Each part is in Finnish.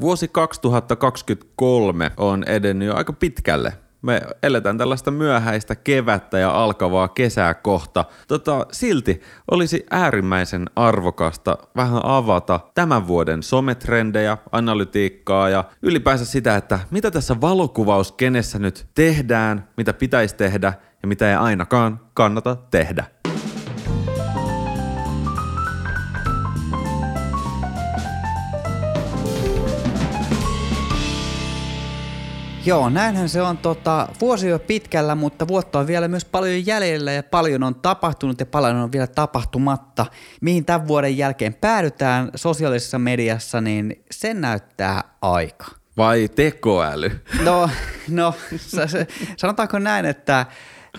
Vuosi 2023 on edennyt jo aika pitkälle. Me eletään tällaista myöhäistä kevättä ja alkavaa kesää kohta. Tota, silti olisi äärimmäisen arvokasta vähän avata tämän vuoden sometrendejä, analytiikkaa ja ylipäänsä sitä, että mitä tässä valokuvauskenessä nyt tehdään, mitä pitäisi tehdä ja mitä ei ainakaan kannata tehdä. Joo, näinhän se on. Tota, vuosi jo pitkällä, mutta vuotta on vielä myös paljon jäljellä ja paljon on tapahtunut ja paljon on vielä tapahtumatta. Mihin tämän vuoden jälkeen päädytään sosiaalisessa mediassa, niin sen näyttää aika. Vai tekoäly? No, no sanotaanko näin, että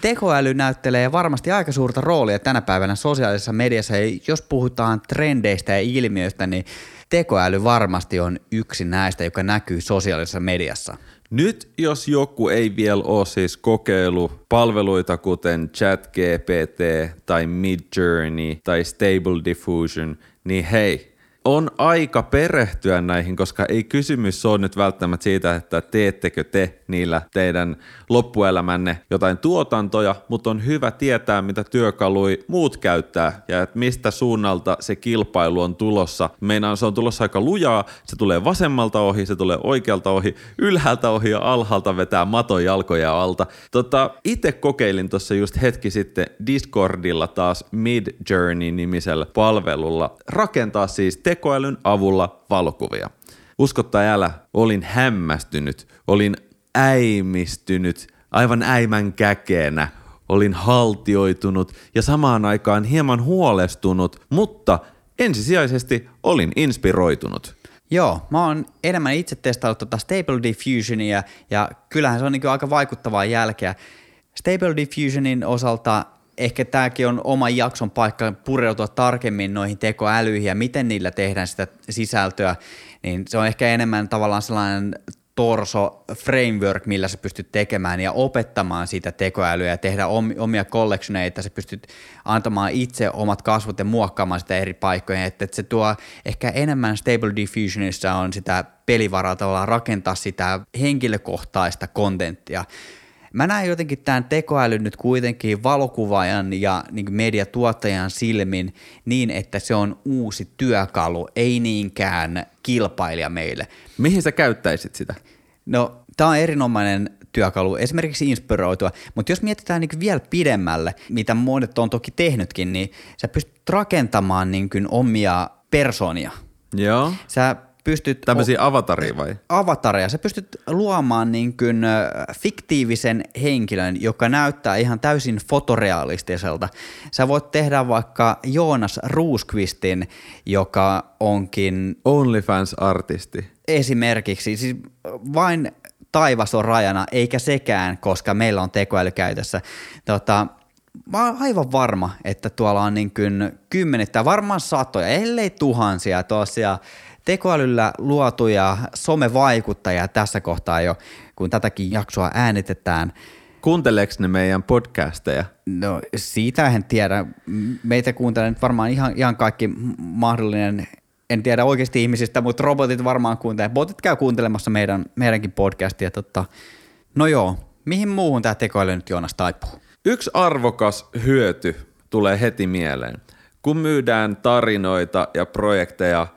tekoäly näyttelee varmasti aika suurta roolia tänä päivänä sosiaalisessa mediassa. Ja jos puhutaan trendeistä ja ilmiöistä, niin tekoäly varmasti on yksi näistä, joka näkyy sosiaalisessa mediassa. Nyt jos joku ei vielä ole siis kokeilu palveluita kuten ChatGPT tai Midjourney tai Stable Diffusion, niin hei, on aika perehtyä näihin, koska ei kysymys ole nyt välttämättä siitä, että teettekö te niillä teidän loppuelämänne jotain tuotantoja, mutta on hyvä tietää, mitä työkalui muut käyttää ja että mistä suunnalta se kilpailu on tulossa. Meinaan se on tulossa aika lujaa, se tulee vasemmalta ohi, se tulee oikealta ohi, ylhäältä ohi ja alhaalta vetää maton jalkoja alta. Tota, itse kokeilin tuossa just hetki sitten Discordilla taas Mid Journey-nimisellä palvelulla rakentaa siis tekoälyn avulla valokuvia. Uskottaa älä, olin hämmästynyt, olin äimistynyt, aivan äimän käkeenä, olin haltioitunut ja samaan aikaan hieman huolestunut, mutta ensisijaisesti olin inspiroitunut. Joo, mä oon enemmän itse testaillut tota Stable Diffusionia ja kyllähän se on niin aika vaikuttavaa jälkeä. Stable Diffusionin osalta ehkä tämäkin on oma jakson paikka pureutua tarkemmin noihin tekoälyihin ja miten niillä tehdään sitä sisältöä, niin se on ehkä enemmän tavallaan sellainen torso framework, millä sä pystyt tekemään ja opettamaan sitä tekoälyä ja tehdä omia collectioneita, sä pystyt antamaan itse omat kasvot ja muokkaamaan sitä eri paikkoihin, että, että se tuo ehkä enemmän Stable Diffusionissa on sitä pelivaraa tavallaan rakentaa sitä henkilökohtaista kontenttia, Mä näen jotenkin tämän tekoälyn nyt kuitenkin valokuvaajan ja niin mediatuottajan silmin niin, että se on uusi työkalu, ei niinkään kilpailija meille. Mihin sä käyttäisit sitä? No, tämä on erinomainen työkalu, esimerkiksi inspiroitua, mutta jos mietitään niin vielä pidemmälle, mitä monet on toki tehnytkin, niin sä pystyt rakentamaan niin omia personia. Joo. Sä pystyt... Tämmöisiä avataria vai? Avataria. Sä pystyt luomaan niin kuin fiktiivisen henkilön, joka näyttää ihan täysin fotorealistiselta. Sä voit tehdä vaikka Joonas Ruuskvistin, joka onkin... OnlyFans-artisti. Esimerkiksi. Siis vain taivas on rajana, eikä sekään, koska meillä on tekoäly käytössä. Tota, mä oon aivan varma, että tuolla on niin kuin kymmenettä, varmaan satoja, ellei tuhansia tosiaan tekoälyllä luotuja somevaikuttajia tässä kohtaa jo, kun tätäkin jaksoa äänitetään. Kuunteleeko ne meidän podcasteja? No siitä en tiedä. Meitä kuuntelee nyt varmaan ihan, ihan kaikki mahdollinen, en tiedä oikeasti ihmisistä, mutta robotit varmaan kuuntelee. Botit käy kuuntelemassa meidän, meidänkin podcastia. Totta. No joo, mihin muuhun tämä tekoäly nyt Joonas taipuu? Yksi arvokas hyöty tulee heti mieleen. Kun myydään tarinoita ja projekteja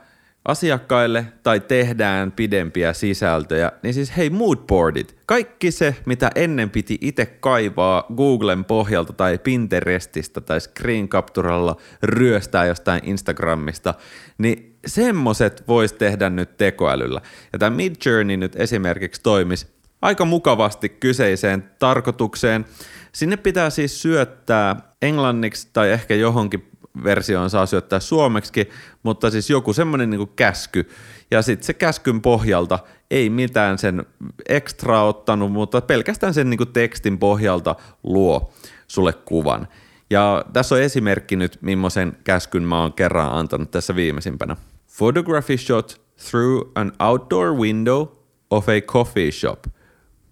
asiakkaille tai tehdään pidempiä sisältöjä, niin siis hei moodboardit, kaikki se, mitä ennen piti itse kaivaa Googlen pohjalta tai Pinterestistä tai Screen Capturalla ryöstää jostain Instagramista, niin semmoset vois tehdä nyt tekoälyllä. Ja tämä Midjourney nyt esimerkiksi toimisi aika mukavasti kyseiseen tarkoitukseen. Sinne pitää siis syöttää englanniksi tai ehkä johonkin versioon saa syöttää suomeksi, mutta siis joku semmoinen niin käsky. Ja sitten se käskyn pohjalta ei mitään sen ekstra ottanut, mutta pelkästään sen niin tekstin pohjalta luo sulle kuvan. Ja tässä on esimerkki nyt, millaisen käskyn mä oon kerran antanut tässä viimeisimpänä. Photography shot through an outdoor window of a coffee shop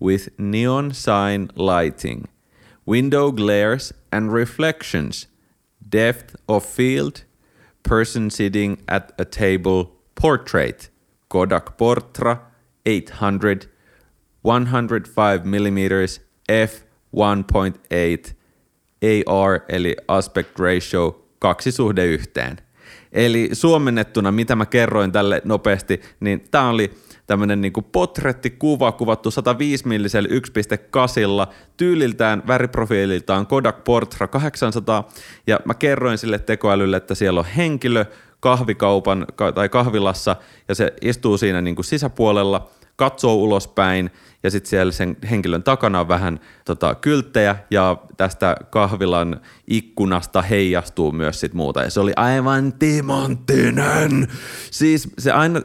with neon sign lighting. Window glares and reflections – depth of field, person sitting at a table, portrait, Kodak Portra 800 105 mm f 1.8 AR eli aspect ratio kaksi suhde yhteen. Eli suomennettuna, mitä mä kerroin tälle nopeasti, niin tämä oli tämmöinen niinku potrettikuva kuvattu 105 millisellä 1.8, tyyliltään, väriprofiililtaan Kodak Portra 800, ja mä kerroin sille tekoälylle, että siellä on henkilö kahvikaupan tai kahvilassa, ja se istuu siinä niinku sisäpuolella, katsoo ulospäin ja sitten siellä sen henkilön takana on vähän tota, kylttejä ja tästä kahvilan ikkunasta heijastuu myös sit muuta. Ja se oli aivan timanttinen. Siis se aina,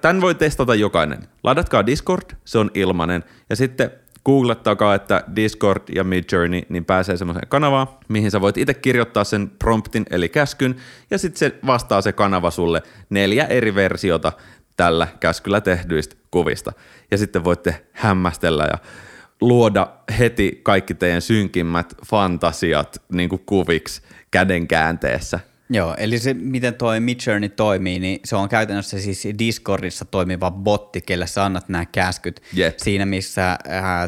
tämän voi testata jokainen. Ladatkaa Discord, se on ilmanen. Ja sitten googlettakaa, että Discord ja Midjourney, niin pääsee semmoiseen kanavaan, mihin sä voit itse kirjoittaa sen promptin eli käskyn, ja sitten se vastaa se kanava sulle neljä eri versiota tällä käskyllä tehdyistä kuvista. Ja sitten voitte hämmästellä ja luoda heti kaikki teidän synkimmät fantasiat niin kuin kuviksi käden käänteessä. Joo, eli se miten tuo Midjourney toimii, niin se on käytännössä siis Discordissa toimiva botti, kelle sä annat nämä käskyt. Yep. Siinä missä äh,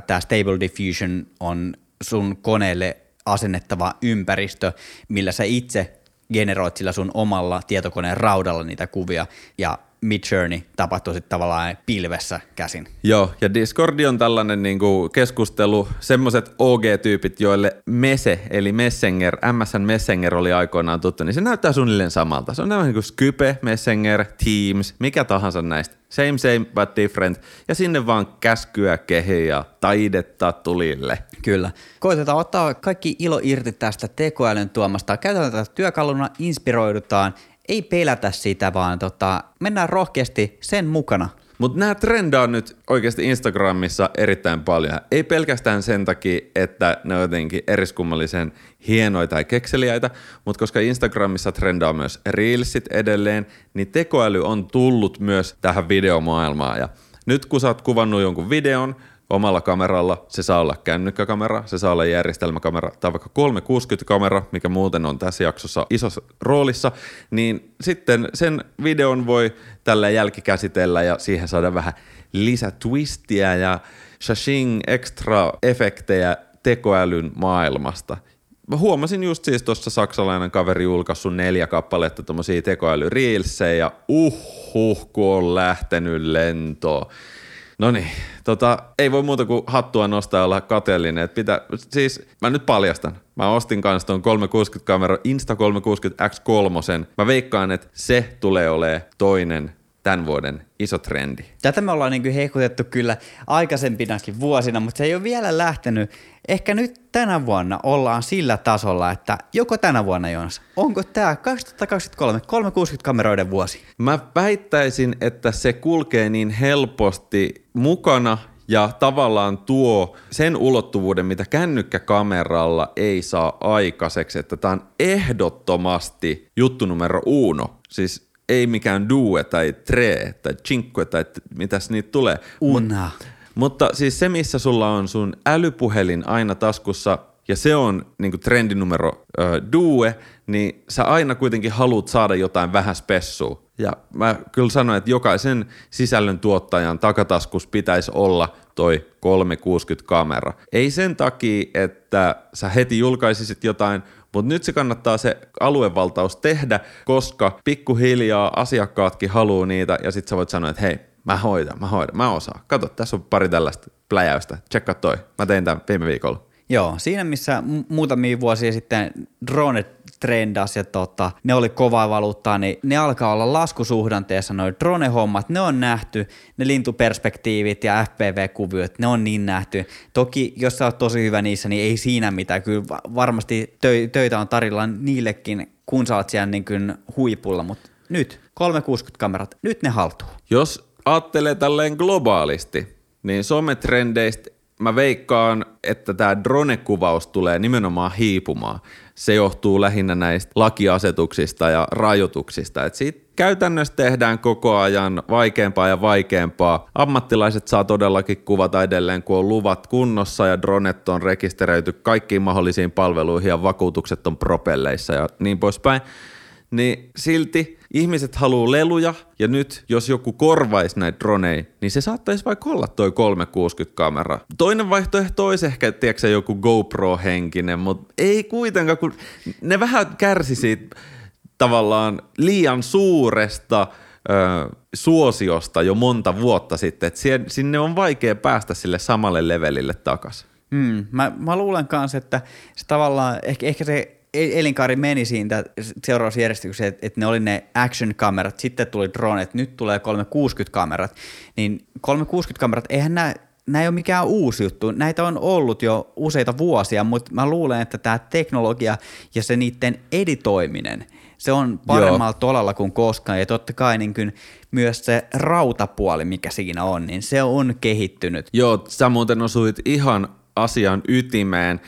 tämä Stable Diffusion on sun koneelle asennettava ympäristö, millä sä itse generoit sillä sun omalla tietokoneen raudalla niitä kuvia ja Midjourney tapahtuu sitten tavallaan pilvessä käsin. Joo, ja Discordi on tällainen niinku keskustelu, semmoiset OG-tyypit, joille Mese, eli Messenger, MSN Messenger oli aikoinaan tuttu, niin se näyttää suunnilleen samalta. Se on vähän niin kuin Skype, Messenger, Teams, mikä tahansa näistä. Same, same, but different. Ja sinne vaan käskyä, kehiä ja taidetta tulille. Kyllä. Koitetaan ottaa kaikki ilo irti tästä tekoälyn tuomasta. Käytetään tätä työkaluna, inspiroidutaan ei pelätä sitä, vaan tota, mennään rohkeasti sen mukana. Mutta nämä trendaa nyt oikeasti Instagramissa erittäin paljon. Ei pelkästään sen takia, että ne on jotenkin eriskummallisen hienoja tai kekseliäitä, mutta koska Instagramissa trendaa myös Reelsit edelleen, niin tekoäly on tullut myös tähän videomaailmaan. Ja nyt kun sä oot kuvannut jonkun videon, omalla kameralla. Se saa olla kännykkäkamera, se saa olla järjestelmäkamera tai vaikka 360-kamera, mikä muuten on tässä jaksossa isossa roolissa, niin sitten sen videon voi tällä jälkikäsitellä ja siihen saada vähän lisätwistiä ja shashing extra efektejä tekoälyn maailmasta. Mä huomasin just siis tuossa saksalainen kaveri julkaissut neljä kappaletta tommosia tekoälyriilsejä ja uhuh, kun on lähtenyt lentoon. No niin, tota, ei voi muuta kuin hattua nostaa ja olla kateellinen. Et pitää, siis mä nyt paljastan. Mä ostin kanssa tuon 360-kamera Insta360 X3. Mä veikkaan, että se tulee olemaan toinen tämän vuoden iso trendi. Tätä me ollaan niin hehkutettu kyllä aikaisempinakin vuosina, mutta se ei ole vielä lähtenyt. Ehkä nyt tänä vuonna ollaan sillä tasolla, että joko tänä vuonna, Jonas, onko tämä 2023 360-kameroiden vuosi? Mä väittäisin, että se kulkee niin helposti mukana ja tavallaan tuo sen ulottuvuuden, mitä kännykkäkameralla ei saa aikaiseksi, että tämä on ehdottomasti juttu numero uno. Siis ei mikään due tai tre tai cinque tai mitäs niitä tulee. Una. Mut, mutta siis se, missä sulla on sun älypuhelin aina taskussa ja se on niin trendi numero ö, due, niin sä aina kuitenkin haluat saada jotain vähän spessua. Ja mä kyllä sanoin, että jokaisen sisällön tuottajan takataskus pitäisi olla toi 360-kamera. Ei sen takia, että sä heti julkaisisit jotain mutta nyt se kannattaa se aluevaltaus tehdä, koska pikkuhiljaa asiakkaatkin haluaa niitä ja sitten sä voit sanoa, että hei, mä hoidan, mä hoidan, mä osaan. Kato, tässä on pari tällaista pläjäystä, tsekkaa toi. Mä tein tämän viime viikolla. Joo, siinä missä muutamia vuosia sitten drone trendas ja tota, ne oli kovaa valuuttaa, niin ne alkaa olla laskusuhdanteessa noin drone-hommat, ne on nähty, ne lintuperspektiivit ja FPV-kuviot, ne on niin nähty. Toki jos sä oot tosi hyvä niissä, niin ei siinä mitään, kyllä varmasti töitä on tarjolla niillekin, kun sä oot siellä niin kuin huipulla, mutta nyt 360-kamerat, nyt ne haltuu. Jos ajattelee tälleen globaalisti, niin sometrendeistä mä veikkaan, että tämä drone-kuvaus tulee nimenomaan hiipumaan. Se johtuu lähinnä näistä lakiasetuksista ja rajoituksista. Et siitä käytännössä tehdään koko ajan vaikeampaa ja vaikeampaa. Ammattilaiset saa todellakin kuvata edelleen, kun on luvat kunnossa ja dronet on rekisteröity kaikkiin mahdollisiin palveluihin ja vakuutukset on propelleissa ja niin poispäin. Niin silti ihmiset haluaa leluja, ja nyt jos joku korvaisi näitä droneja, niin se saattaisi vaikka olla toi 360-kamera. Toinen vaihtoehto olisi ehkä, tiedätkö, joku GoPro-henkinen, mutta ei kuitenkaan, kun ne vähän kärsi siitä tavallaan liian suuresta ö, suosiosta jo monta vuotta sitten, että sinne on vaikea päästä sille samalle levelille takaisin. Mm, mä, mä luulen kanssa, että se tavallaan, ehkä, ehkä se elinkaari meni siinä seuraavassa järjestyksessä, että, että ne oli ne action-kamerat, sitten tuli drone, että nyt tulee 360-kamerat, niin 360-kamerat, eihän nämä nämä ei ole mikään uusi juttu. Näitä on ollut jo useita vuosia, mutta mä luulen, että tämä teknologia ja se niiden editoiminen, se on paremmalla Joo. tolalla kuin koskaan. Ja totta kai niin kuin myös se rautapuoli, mikä siinä on, niin se on kehittynyt. Joo, sä muuten osuit ihan asian ytimeen.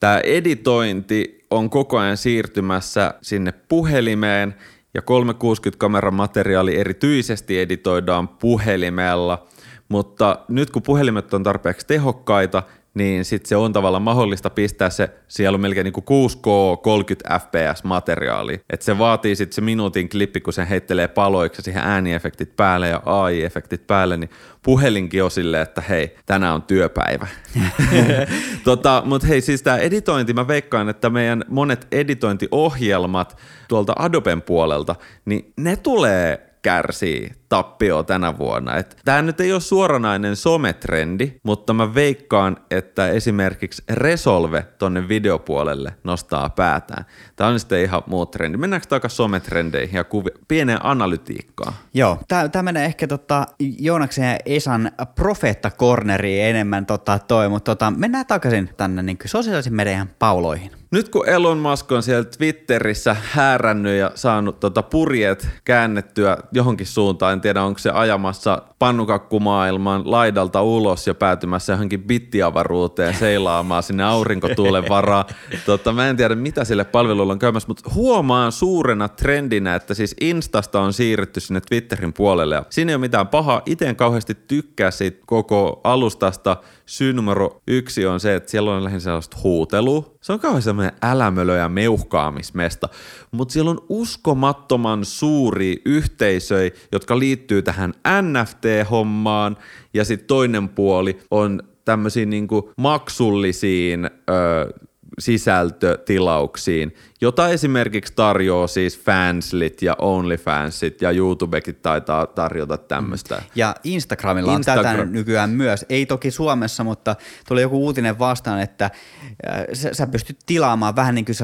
Tämä editointi on koko ajan siirtymässä sinne puhelimeen ja 360-kameran materiaali erityisesti editoidaan puhelimella, mutta nyt kun puhelimet on tarpeeksi tehokkaita, niin sitten se on tavallaan mahdollista pistää se, siellä on melkein niin kuin 6K 30 fps materiaali. Että se vaatii sitten se minuutin klippi, kun se heittelee paloiksi siihen ääniefektit päälle ja AI-efektit päälle, niin puhelinkin on silleen, että hei, tänään on työpäivä. tota, Mutta hei, siis tämä editointi, mä veikkaan, että meidän monet editointiohjelmat tuolta Adoben puolelta, niin ne tulee kärsii tappio tänä vuonna. Tämä nyt ei ole suoranainen sometrendi, mutta mä veikkaan, että esimerkiksi Resolve tonne videopuolelle nostaa päätään. Tämä on sitten ihan muu trendi. Mennäänkö takaisin sometrendeihin ja kuvi- pieneen analytiikkaan? Joo, tämä menee ehkä tota Joonaksen ja Esan profeetta corneriin enemmän tota toi, mutta tota, mennään takaisin tänne niin sosiaalisen median pauloihin. Nyt kun Elon Musk on siellä Twitterissä häärännyt ja saanut tota purjeet käännettyä johonkin suuntaan, en tiedä onko se ajamassa pannukakkumaailman laidalta ulos ja päätymässä johonkin bittiavaruuteen seilaamaan sinne aurinkotuulen varaa. Tota, mä en tiedä mitä sille palvelulle on käymässä, mutta huomaan suurena trendinä, että siis Instasta on siirrytty sinne Twitterin puolelle siinä ei ole mitään pahaa. Itse kauheasti tykkää siitä koko alustasta. Syy numero yksi on se, että siellä on lähinnä sellaista huutelua. Se on kauhean semmoinen älämölö ja meuhkaamismesta, mutta siellä on uskomattoman suuri yhteisöjä, jotka liittyy tähän NFT-hommaan, ja sitten toinen puoli on tämmöisiin niinku maksullisiin ö, sisältötilauksiin, jota esimerkiksi tarjoaa siis Fanslit ja OnlyFansit ja YouTubekin taitaa tarjota tämmöistä. Mm. Ja Instagramilla on Instagram. tätä nykyään myös. Ei toki Suomessa, mutta tuli joku uutinen vastaan, että äh, sä, sä pystyt tilaamaan vähän niin kuin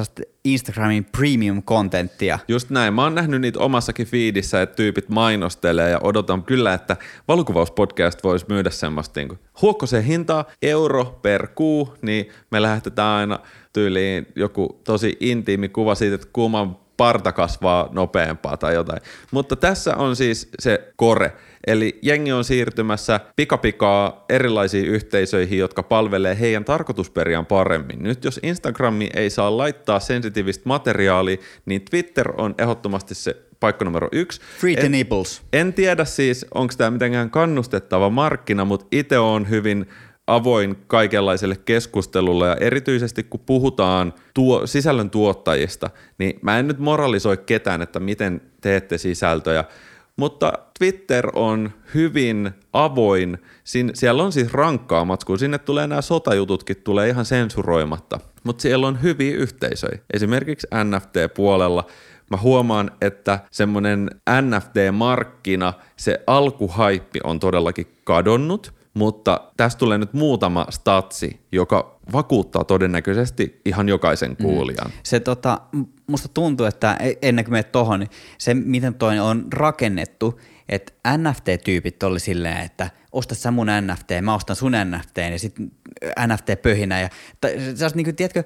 Instagramin premium-kontenttia. Just näin. Mä oon nähnyt niitä omassakin fiidissä, että tyypit mainostelee ja odotan kyllä, että valokuvauspodcast voisi myydä semmoista niin huokkoseen hintaa euro per kuu, niin me lähetetään aina tyyliin joku tosi intiimi kuva siitä, että kuuman parta kasvaa nopeampaa tai jotain. Mutta tässä on siis se kore. Eli jengi on siirtymässä pikapikaa erilaisiin yhteisöihin, jotka palvelee heidän tarkoitusperiaan paremmin. Nyt jos Instagrami ei saa laittaa sensitiivistä materiaalia, niin Twitter on ehdottomasti se paikka numero yksi. Free the nipples. En tiedä siis, onko tämä mitenkään kannustettava markkina, mutta itse on hyvin avoin kaikenlaiselle keskustelulle ja erityisesti kun puhutaan tuo, sisällön tuottajista, niin mä en nyt moralisoi ketään, että miten teette sisältöjä, mutta Twitter on hyvin avoin. Siin, siellä on siis rankkaa matskua. Sinne tulee nämä sotajututkin, tulee ihan sensuroimatta. Mutta siellä on hyviä yhteisöjä. Esimerkiksi NFT-puolella mä huomaan, että semmoinen NFT-markkina, se alkuhaippi on todellakin kadonnut – mutta tästä tulee nyt muutama statsi, joka vakuuttaa todennäköisesti ihan jokaisen mm. kuulijan. Mm. Se tota, musta tuntuu, että e- ennen kuin menet tohon, niin se miten toi on rakennettu, että NFT-tyypit oli silleen, että osta sä mun NFT, mä ostan sun NFT, ja sitten NFT-pöhinä. Ja, sä niin kuin, tiedätkö,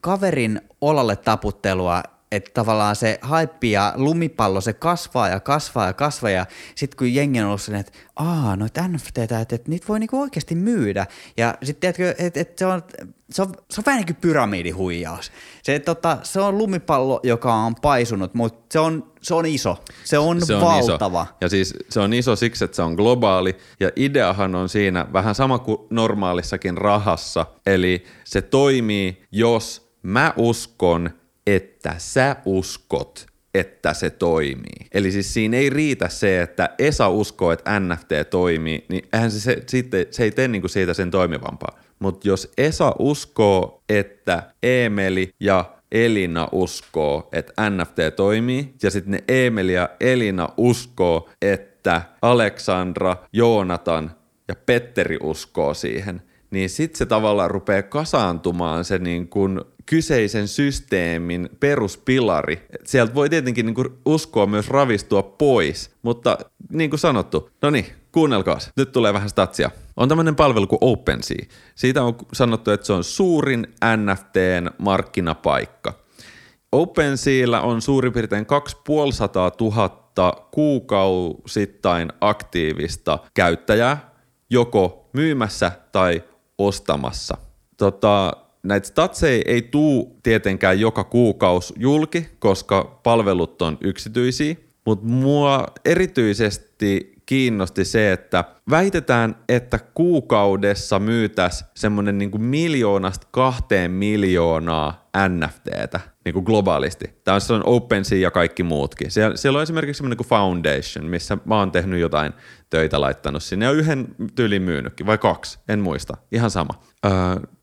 kaverin olalle taputtelua että tavallaan se haippi ja lumipallo, se kasvaa ja kasvaa ja kasvaa ja sitten kun jengi on ollut sen, että aa, noita NFTtä, että, että niitä voi niinku oikeasti myydä. Ja sitten tiedätkö, että, että se, on, se, on, se on vähän niin kuin pyramidihuijaus. Se, tota, se on lumipallo, joka on paisunut, mutta se on, se on iso. Se on, se on valtava. Iso. Ja siis se on iso siksi, että se on globaali. Ja ideahan on siinä vähän sama kuin normaalissakin rahassa. Eli se toimii, jos mä uskon, että sä uskot, että se toimii. Eli siis siinä ei riitä se, että Esa uskoo, että NFT toimii, niin eihän se, se, se, se ei tee niinku siitä sen toimivampaa. Mutta jos Esa uskoo, että Emeli ja Elina uskoo, että NFT toimii, ja sitten ne Emeli ja Elina uskoo, että Aleksandra, Joonatan ja Petteri uskoo siihen, niin sitten se tavallaan rupeaa kasaantumaan se niin kuin kyseisen systeemin peruspilari. Sieltä voi tietenkin niin kuin uskoa myös ravistua pois, mutta niin kuin sanottu, no niin, kuunnelkaas, nyt tulee vähän statsia. On tämmöinen palvelu kuin OpenSea. Siitä on sanottu, että se on suurin NFTn markkinapaikka. OpenSealla on suurin piirtein 2500 000 kuukausittain aktiivista käyttäjää, joko myymässä tai ostamassa. Tota, näitä statseja ei tuu tietenkään joka kuukausi julki, koska palvelut on yksityisiä, mutta mua erityisesti kiinnosti se, että väitetään, että kuukaudessa myytäisi semmoinen niin miljoonasta kahteen miljoonaa NFTtä niin kuin globaalisti. Tämä on OpenSea ja kaikki muutkin. Siellä, siellä on esimerkiksi semmoinen kuin Foundation, missä mä oon tehnyt jotain töitä laittanut sinne ja yhden tyylin myynytkin, vai kaksi, en muista, ihan sama. Öö,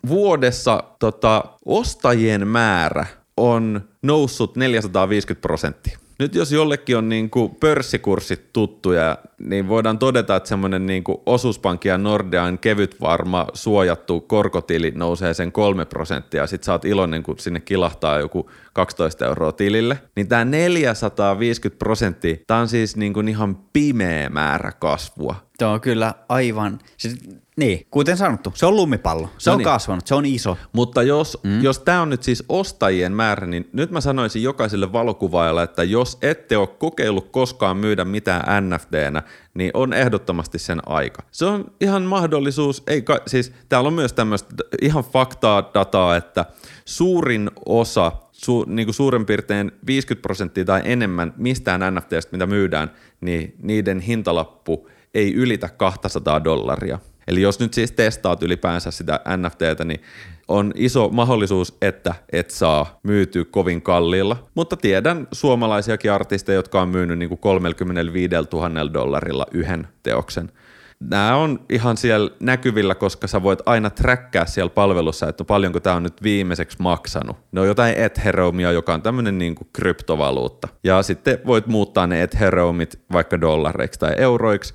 vuodessa tota, ostajien määrä on noussut 450 prosenttia. Nyt jos jollekin on niin kuin pörssikurssit tuttuja, niin voidaan todeta, että semmoinen niin kuin osuuspankki ja Nordean kevyt varma suojattu korkotili nousee sen kolme prosenttia, sit sä oot iloinen, kun sinne kilahtaa joku 12 euroa tilille. Niin tämä 450 prosenttia, tämä on siis niin kuin ihan pimeä määrä kasvua. Tämä on kyllä aivan, siis niin, kuten sanottu, se on lumipallo. Se no on niin. kasvanut, se on iso. Mutta jos, mm. jos tämä on nyt siis ostajien määrä, niin nyt mä sanoisin jokaiselle valokuvaajalle, että jos ette ole kokeillut koskaan myydä mitään NFTnä, niin on ehdottomasti sen aika. Se on ihan mahdollisuus, ei ka- siis täällä on myös tämmöistä ihan faktaa dataa, että suurin osa su, niin kuin suurin piirtein 50 prosenttia tai enemmän mistään NFTstä, mitä myydään, niin niiden hintalappu ei ylitä 200 dollaria. Eli jos nyt siis testaat ylipäänsä sitä NFTtä, niin on iso mahdollisuus, että et saa myytyä kovin kalliilla. Mutta tiedän suomalaisiakin artisteja, jotka on myynyt niin kuin 35 000 dollarilla yhden teoksen nämä on ihan siellä näkyvillä, koska sä voit aina trackaa siellä palvelussa, että paljonko tämä on nyt viimeiseksi maksanut. Ne on jotain Ethereumia, joka on tämmöinen niin kuin kryptovaluutta. Ja sitten voit muuttaa ne Ethereumit vaikka dollareiksi tai euroiksi.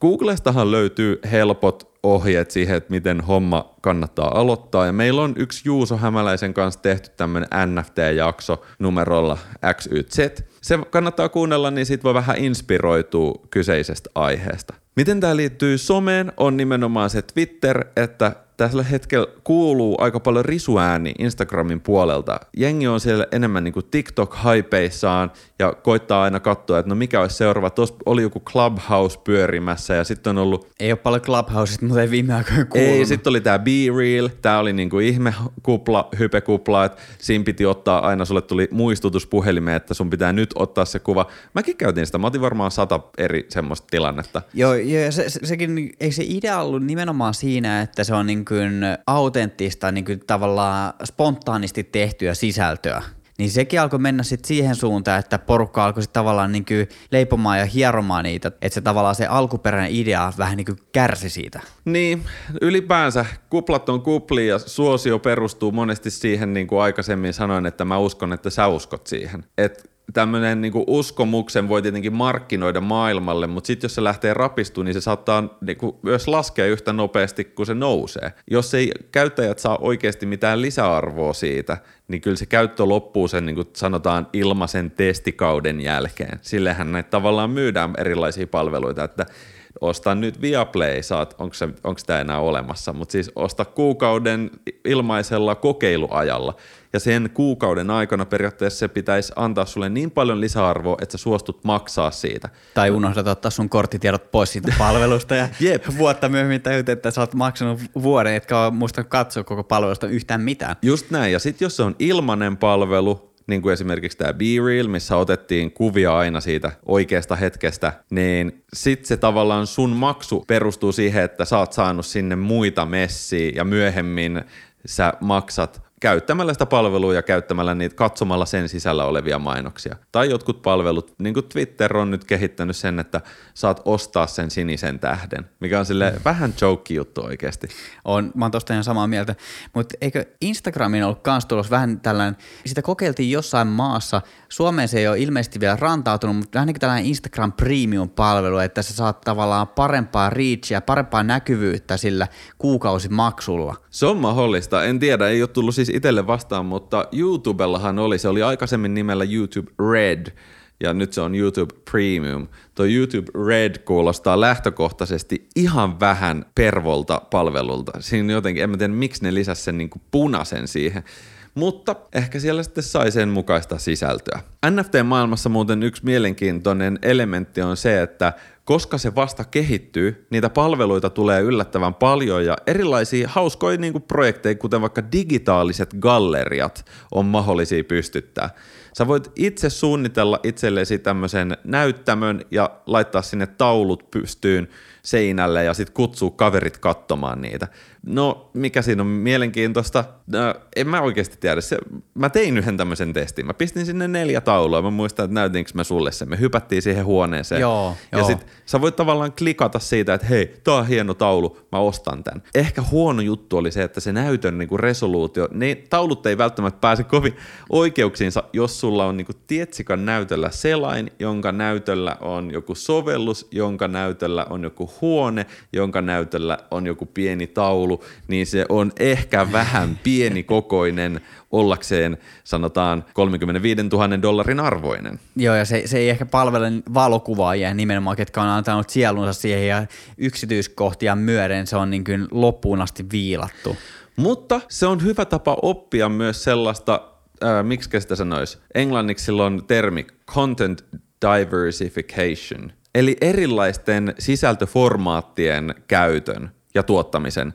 Googlestahan löytyy helpot ohjeet siihen, että miten homma kannattaa aloittaa. Ja meillä on yksi Juuso Hämäläisen kanssa tehty tämmöinen NFT-jakso numerolla XYZ. Se kannattaa kuunnella, niin sit voi vähän inspiroitua kyseisestä aiheesta. Miten tämä liittyy someen on nimenomaan se Twitter, että tällä hetkellä kuuluu aika paljon risuääni Instagramin puolelta. Jengi on siellä enemmän niin TikTok-haipeissaan ja koittaa aina katsoa, että no mikä olisi seuraava. Tuossa oli joku Clubhouse pyörimässä ja sitten on ollut... Ei ole paljon Clubhouse, mutta ei viime aikoina kuulunut. Ei, sitten oli tämä Be Real. Tämä oli niin kuin ihme kupla, hypekupla, että siinä piti ottaa aina, sulle tuli muistutus puhelimeen, että sun pitää nyt ottaa se kuva. Mäkin käytin sitä, mä otin varmaan sata eri semmoista tilannetta. Joo, ja se, se, sekin, ei se idea ollut nimenomaan siinä, että se on niin kuin autenttista, niin kuin tavallaan spontaanisti tehtyä sisältöä. Niin sekin alkoi mennä sitten siihen suuntaan, että porukka alkoi sitten tavallaan niin kuin leipomaan ja hieromaan niitä, että se tavallaan se alkuperäinen idea vähän niin kuin kärsi siitä. Niin, ylipäänsä kuplat on kupli ja suosio perustuu monesti siihen, niin kuin aikaisemmin sanoin, että mä uskon, että sä uskot siihen. Et tämmöinen niinku uskomuksen voi tietenkin markkinoida maailmalle, mutta sitten jos se lähtee rapistumaan, niin se saattaa niinku myös laskea yhtä nopeasti kuin se nousee. Jos ei käyttäjät saa oikeasti mitään lisäarvoa siitä, niin kyllä se käyttö loppuu sen niin kuin sanotaan ilmaisen testikauden jälkeen. Sillehän näitä tavallaan myydään erilaisia palveluita, että osta nyt Viaplay, saat, onko, se, onko tämä enää olemassa, mutta siis osta kuukauden ilmaisella kokeiluajalla. Ja sen kuukauden aikana periaatteessa se pitäisi antaa sulle niin paljon lisäarvoa, että sä suostut maksaa siitä. Tai unohdat ottaa sun korttitiedot pois siitä palvelusta ja Jep. vuotta myöhemmin täytyy, että sä oot maksanut vuoden, etkä ole muistanut katsoa koko palvelusta yhtään mitään. Just näin. Ja sitten jos se on ilmanen palvelu, niin kuin esimerkiksi tämä Be Real, missä otettiin kuvia aina siitä oikeasta hetkestä, niin sitten se tavallaan sun maksu perustuu siihen, että sä oot saanut sinne muita messiä ja myöhemmin sä maksat käyttämällä sitä palvelua ja käyttämällä niitä, katsomalla sen sisällä olevia mainoksia. Tai jotkut palvelut, niin kuin Twitter on nyt kehittänyt sen, että saat ostaa sen sinisen tähden, mikä on sille mm. vähän joke juttu oikeasti. On, mä oon tosta ihan samaa mieltä. Mutta eikö Instagramin ollut kans tulos vähän tällainen, sitä kokeiltiin jossain maassa, Suomeen se ei ole ilmeisesti vielä rantautunut, mutta vähän niin kuin tällainen Instagram Premium-palvelu, että sä saat tavallaan parempaa reachia, parempaa näkyvyyttä sillä kuukausimaksulla. Se on mahdollista. En tiedä, ei ole tullut siis itselle vastaan, mutta YouTubellahan oli, se oli aikaisemmin nimellä YouTube Red, ja nyt se on YouTube Premium. Tuo YouTube Red kuulostaa lähtökohtaisesti ihan vähän pervolta palvelulta. Siinä jotenkin, en mä tiedä miksi ne lisäsi sen niin punaisen siihen. Mutta ehkä siellä sitten sai sen mukaista sisältöä. NFT-maailmassa muuten yksi mielenkiintoinen elementti on se, että koska se vasta kehittyy, niitä palveluita tulee yllättävän paljon ja erilaisia hauskoja niin kuin projekteja, kuten vaikka digitaaliset galleriat, on mahdollisia pystyttää. Sä voit itse suunnitella itsellesi tämmöisen näyttämön ja laittaa sinne taulut pystyyn seinälle ja sitten kutsua kaverit katsomaan niitä. No, mikä siinä on mielenkiintoista? No, en mä oikeasti tiedä. Se, mä tein yhden tämmöisen testin. Mä pistin sinne neljä taulua. Mä muistan, että näytinkö mä sulle sen. Me hypättiin siihen huoneeseen. Joo, ja joo. sit sä voit tavallaan klikata siitä, että hei, tää on hieno taulu, mä ostan tän. Ehkä huono juttu oli se, että se näytön niinku resoluutio, ne taulut ei välttämättä pääse kovin oikeuksiinsa, jos sulla on niinku Tietsikan näytöllä selain, jonka näytöllä on joku sovellus, jonka näytöllä on joku huone, jonka näytöllä on joku pieni taulu, niin se on ehkä vähän pienikokoinen ollakseen sanotaan 35 000 dollarin arvoinen. Joo, ja se, se ei ehkä palvele valokuvaajia nimenomaan, ketkä on antanut sielunsa siihen ja yksityiskohtia myöden se on niin kuin loppuun asti viilattu. Mutta se on hyvä tapa oppia myös sellaista, äh, miksi sitä sanoisi, englanniksi sillä on termi content diversification, eli erilaisten sisältöformaattien käytön ja tuottamisen.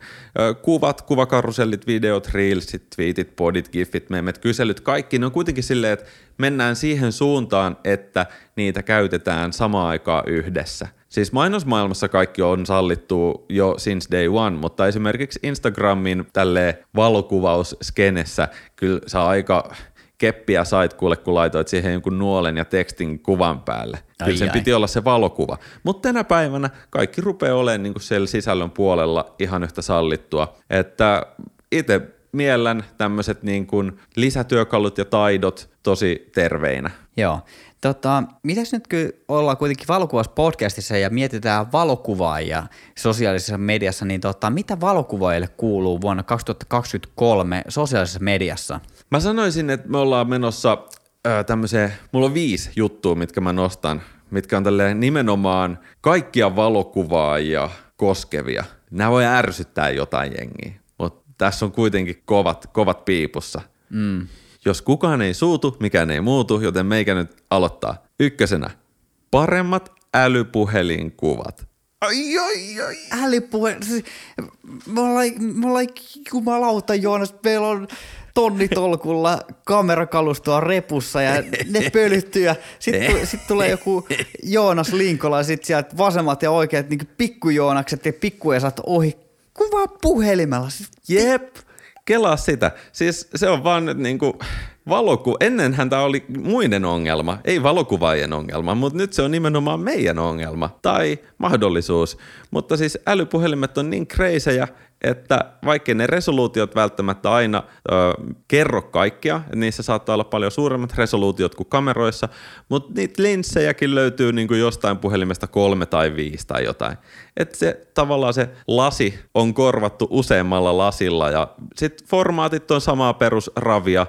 Kuvat, kuvakarusellit, videot, reelsit, tweetit, podit, gifit, memet, kyselyt, kaikki ne on kuitenkin silleen, että mennään siihen suuntaan, että niitä käytetään samaan aikaan yhdessä. Siis mainosmaailmassa kaikki on sallittu jo since day one, mutta esimerkiksi Instagramin tälle valokuvausskenessä kyllä saa aika keppiä sait kuule, kun laitoit siihen jonkun nuolen ja tekstin kuvan päälle. Kyllä Ai sen ai. piti olla se valokuva. Mutta tänä päivänä kaikki rupeaa olemaan niin siellä sisällön puolella ihan yhtä sallittua. Että itse miellän tämmöiset niin kuin lisätyökalut ja taidot tosi terveinä. Joo. Tota, mitäs nyt kun ollaan kuitenkin valokuvauspodcastissa ja mietitään valokuvaajia sosiaalisessa mediassa, niin tota, mitä valokuvaajille kuuluu vuonna 2023 sosiaalisessa mediassa? Mä sanoisin, että me ollaan menossa äh, tämmöiseen, mulla on viisi juttua, mitkä mä nostan, mitkä on tälleen nimenomaan kaikkia valokuvaajia koskevia. Nämä voi ärsyttää jotain jengiä, mutta tässä on kuitenkin kovat, kovat piipussa. Mm. Jos kukaan ei suutu, mikään ei muutu, joten meikä nyt aloittaa. Ykkösenä, paremmat älypuhelinkuvat. Ai, ai, ai. Älypuhe, siis, me ollaan, me ollaan jumalauta Joonas, meillä on tonnitolkulla kamerakalustoa repussa ja ne pölyttyy ja sitten sit tulee joku Joonas Linkola sitten sieltä vasemmat ja oikeat niin pikkujoonakset ja pikkuesat ohi. Kuvaa puhelimella. Siis, Jep, kelaa sitä. Siis se on vaan nyt niinku valoku... Ennenhän tämä oli muiden ongelma, ei valokuvaajien ongelma, mutta nyt se on nimenomaan meidän ongelma tai mahdollisuus. Mutta siis älypuhelimet on niin kreisejä, että vaikka ne resoluutiot välttämättä aina ö, kerro kaikkea, niissä saattaa olla paljon suuremmat resoluutiot kuin kameroissa, mutta niitä linssejäkin löytyy niin kuin jostain puhelimesta kolme tai viisi tai jotain. Että se tavallaan se lasi on korvattu useammalla lasilla ja sitten formaatit on samaa perusravia,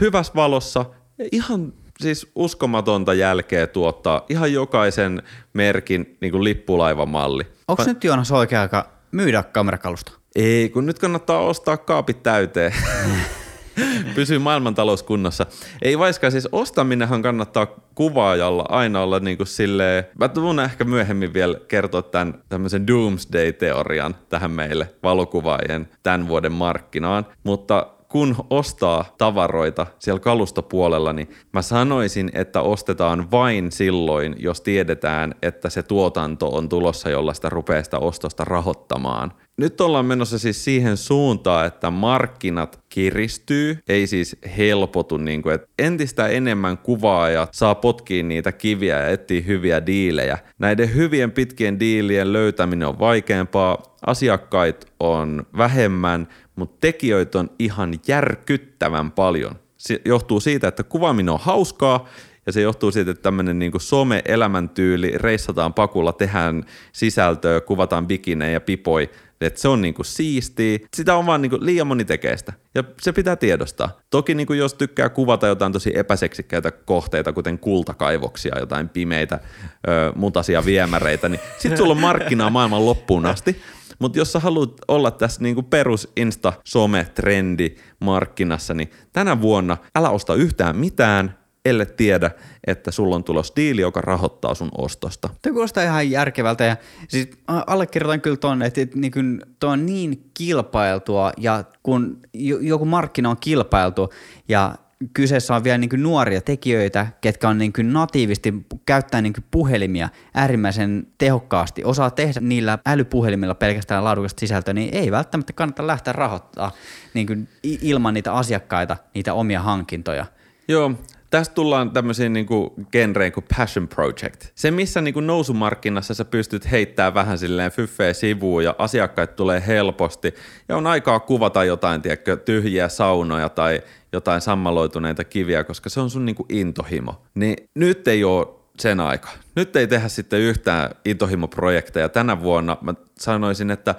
hyvässä valossa, ihan siis uskomatonta jälkeä tuottaa ihan jokaisen merkin niin kuin lippulaivamalli. Onko nyt Joonas oikea aika myydä kamerakalusta? Ei, kun nyt kannattaa ostaa kaapit täyteen. Pysyy maailmantalous kunnossa. Ei vaiskaan, siis ostaminenhan kannattaa kuvaajalla aina olla niin kuin silleen, mä tuun ehkä myöhemmin vielä kertoa tämän tämmöisen doomsday-teorian tähän meille valokuvaajien tämän vuoden markkinaan, mutta kun ostaa tavaroita siellä kalustopuolella, niin mä sanoisin, että ostetaan vain silloin, jos tiedetään, että se tuotanto on tulossa, jolla sitä rupeaa sitä ostosta rahoittamaan. nyt ollaan menossa siis siihen suuntaan, että markkinat kiristyy, ei siis helpotu, niin kuin, että entistä enemmän kuvaajat saa potkiin niitä kiviä ja etsiä hyviä diilejä. Näiden hyvien pitkien diilien löytäminen on vaikeampaa, asiakkaita on vähemmän, mutta tekijöitä on ihan järkyttävän paljon. Se johtuu siitä, että kuvaaminen on hauskaa ja se johtuu siitä, että tämmöinen niin some-elämäntyyli, reissataan pakulla, tehdään sisältöä, kuvataan bikinejä ja pipoi, että se on niinku siistiä. Sitä on vaan niinku liian moni tekee sitä. Ja se pitää tiedostaa. Toki niinku jos tykkää kuvata jotain tosi epäseksikkäitä kohteita, kuten kultakaivoksia, jotain pimeitä ö, mutasia viemäreitä, niin sit sulla on markkinaa maailman loppuun asti. Mutta jos sä haluat olla tässä niinku perus Insta-some-trendi markkinassa, niin tänä vuonna älä osta yhtään mitään, elle tiedä, että sulla on tulossa diili, joka rahoittaa sun ostosta. Tuo kuulostaa ihan järkevältä ja siis allekirjoitan kyllä tuonne, että, että niin tuo on niin kilpailtua ja kun joku markkina on kilpailtu ja kyseessä on vielä niin kuin nuoria tekijöitä, ketkä on niin kuin natiivisti käyttää niin kuin puhelimia äärimmäisen tehokkaasti, osaa tehdä niillä älypuhelimilla pelkästään laadukasta sisältöä, niin ei välttämättä kannata lähteä rahoittaa niin kuin ilman niitä asiakkaita, niitä omia hankintoja. Joo, Tästä tullaan tämmöisiin niinku genreen kuin passion project. Se, missä niinku nousumarkkinassa sä pystyt heittämään vähän silleen fyffeä sivuun ja asiakkaat tulee helposti ja on aikaa kuvata jotain, tiedätkö, tyhjiä saunoja tai jotain sammaloituneita kiviä, koska se on sun niinku intohimo. Niin nyt ei ole sen aika. Nyt ei tehdä sitten yhtään intohimoprojekteja. Tänä vuonna mä sanoisin, että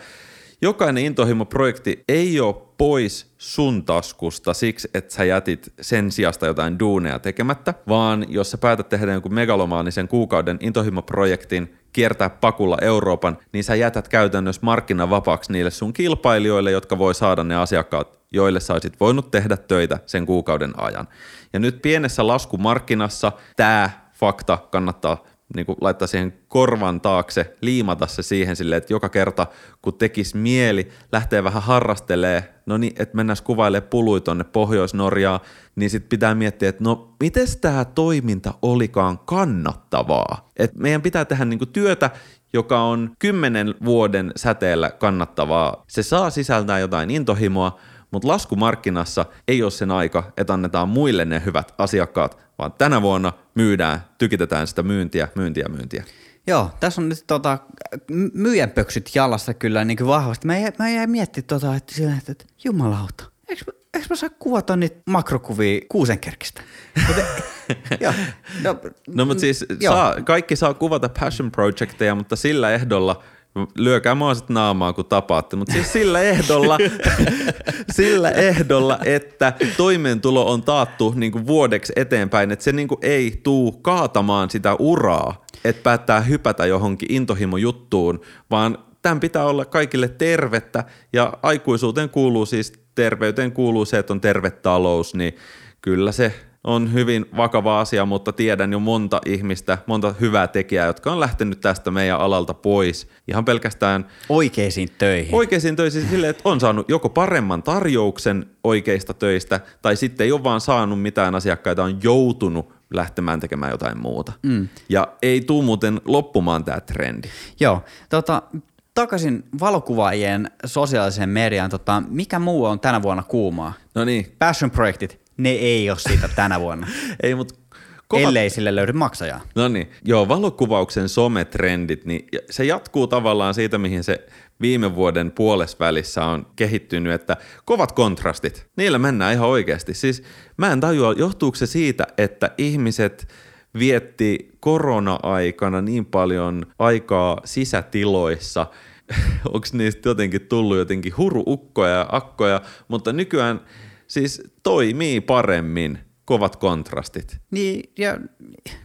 jokainen intohimo-projekti ei ole pois sun taskusta siksi, että sä jätit sen sijasta jotain duuneja tekemättä, vaan jos sä päätät tehdä jonkun megalomaanisen kuukauden intohimo-projektin, kiertää pakulla Euroopan, niin sä jätät käytännössä markkinavapaaksi niille sun kilpailijoille, jotka voi saada ne asiakkaat, joille sä olisit voinut tehdä töitä sen kuukauden ajan. Ja nyt pienessä laskumarkkinassa tämä fakta kannattaa niin kuin laittaa siihen korvan taakse, liimata se siihen silleen, että joka kerta kun tekisi mieli lähtee vähän harrastelee, no niin, että mennään kuvailemaan pului tonne Pohjois-Norjaan, niin sitten pitää miettiä, että no miten tämä toiminta olikaan kannattavaa. Et meidän pitää tehdä niin kuin työtä, joka on kymmenen vuoden säteellä kannattavaa. Se saa sisältää jotain intohimoa, mutta laskumarkkinassa ei ole sen aika, että annetaan muille ne hyvät asiakkaat, vaan tänä vuonna myydään, tykitetään sitä myyntiä, myyntiä, myyntiä. Joo, tässä on nyt tota, myyjän pöksyt jalassa kyllä niin kuin vahvasti. Mä jäin, mä jäin miettimään, tota, että, sillä, että, että jumalauta, eikö, eikö mä saa kuvata niitä makrokuvia kuusenkerkistä? Mutta, joo, no, no mutta siis saa, kaikki saa kuvata passion projecteja, mutta sillä ehdolla – lyökää mua sitten naamaa, kun tapaatte, mutta siis sillä ehdolla, sillä ehdolla, että toimeentulo on taattu niin kuin vuodeksi eteenpäin, että se niin kuin ei tuu kaatamaan sitä uraa, että päättää hypätä johonkin intohimojuttuun, vaan tämän pitää olla kaikille tervettä. Ja aikuisuuteen kuuluu siis, terveyteen kuuluu se, että on terve talous, niin kyllä se on hyvin vakava asia, mutta tiedän jo monta ihmistä, monta hyvää tekijää, jotka on lähtenyt tästä meidän alalta pois ihan pelkästään oikeisiin töihin. Oikeisiin töihin silleen, että on saanut joko paremman tarjouksen oikeista töistä tai sitten ei ole vaan saanut mitään asiakkaita, on joutunut lähtemään tekemään jotain muuta. Mm. Ja ei tuu muuten loppumaan tämä trendi. Joo, tota, takaisin valokuvaajien sosiaaliseen mediaan. Tota, mikä muu on tänä vuonna kuumaa? No niin. Passion-projektit ne ei ole siitä tänä vuonna. ei, mutta Kovat... Ellei sille löydy maksajaa. No niin, joo, valokuvauksen sometrendit, niin se jatkuu tavallaan siitä, mihin se viime vuoden puolesvälissä on kehittynyt, että kovat kontrastit, niillä mennään ihan oikeasti. Siis mä en tajua, johtuuko se siitä, että ihmiset vietti korona-aikana niin paljon aikaa sisätiloissa, onko niistä jotenkin tullut jotenkin huruukkoja ja akkoja, mutta nykyään – siis toimii paremmin kovat kontrastit. Niin, ja,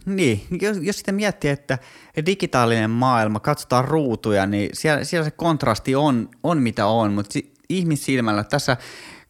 niin. Jos, jos sitä miettii, että digitaalinen maailma, katsotaan ruutuja, niin siellä, siellä se kontrasti on, on mitä on, mutta si, ihmissilmällä tässä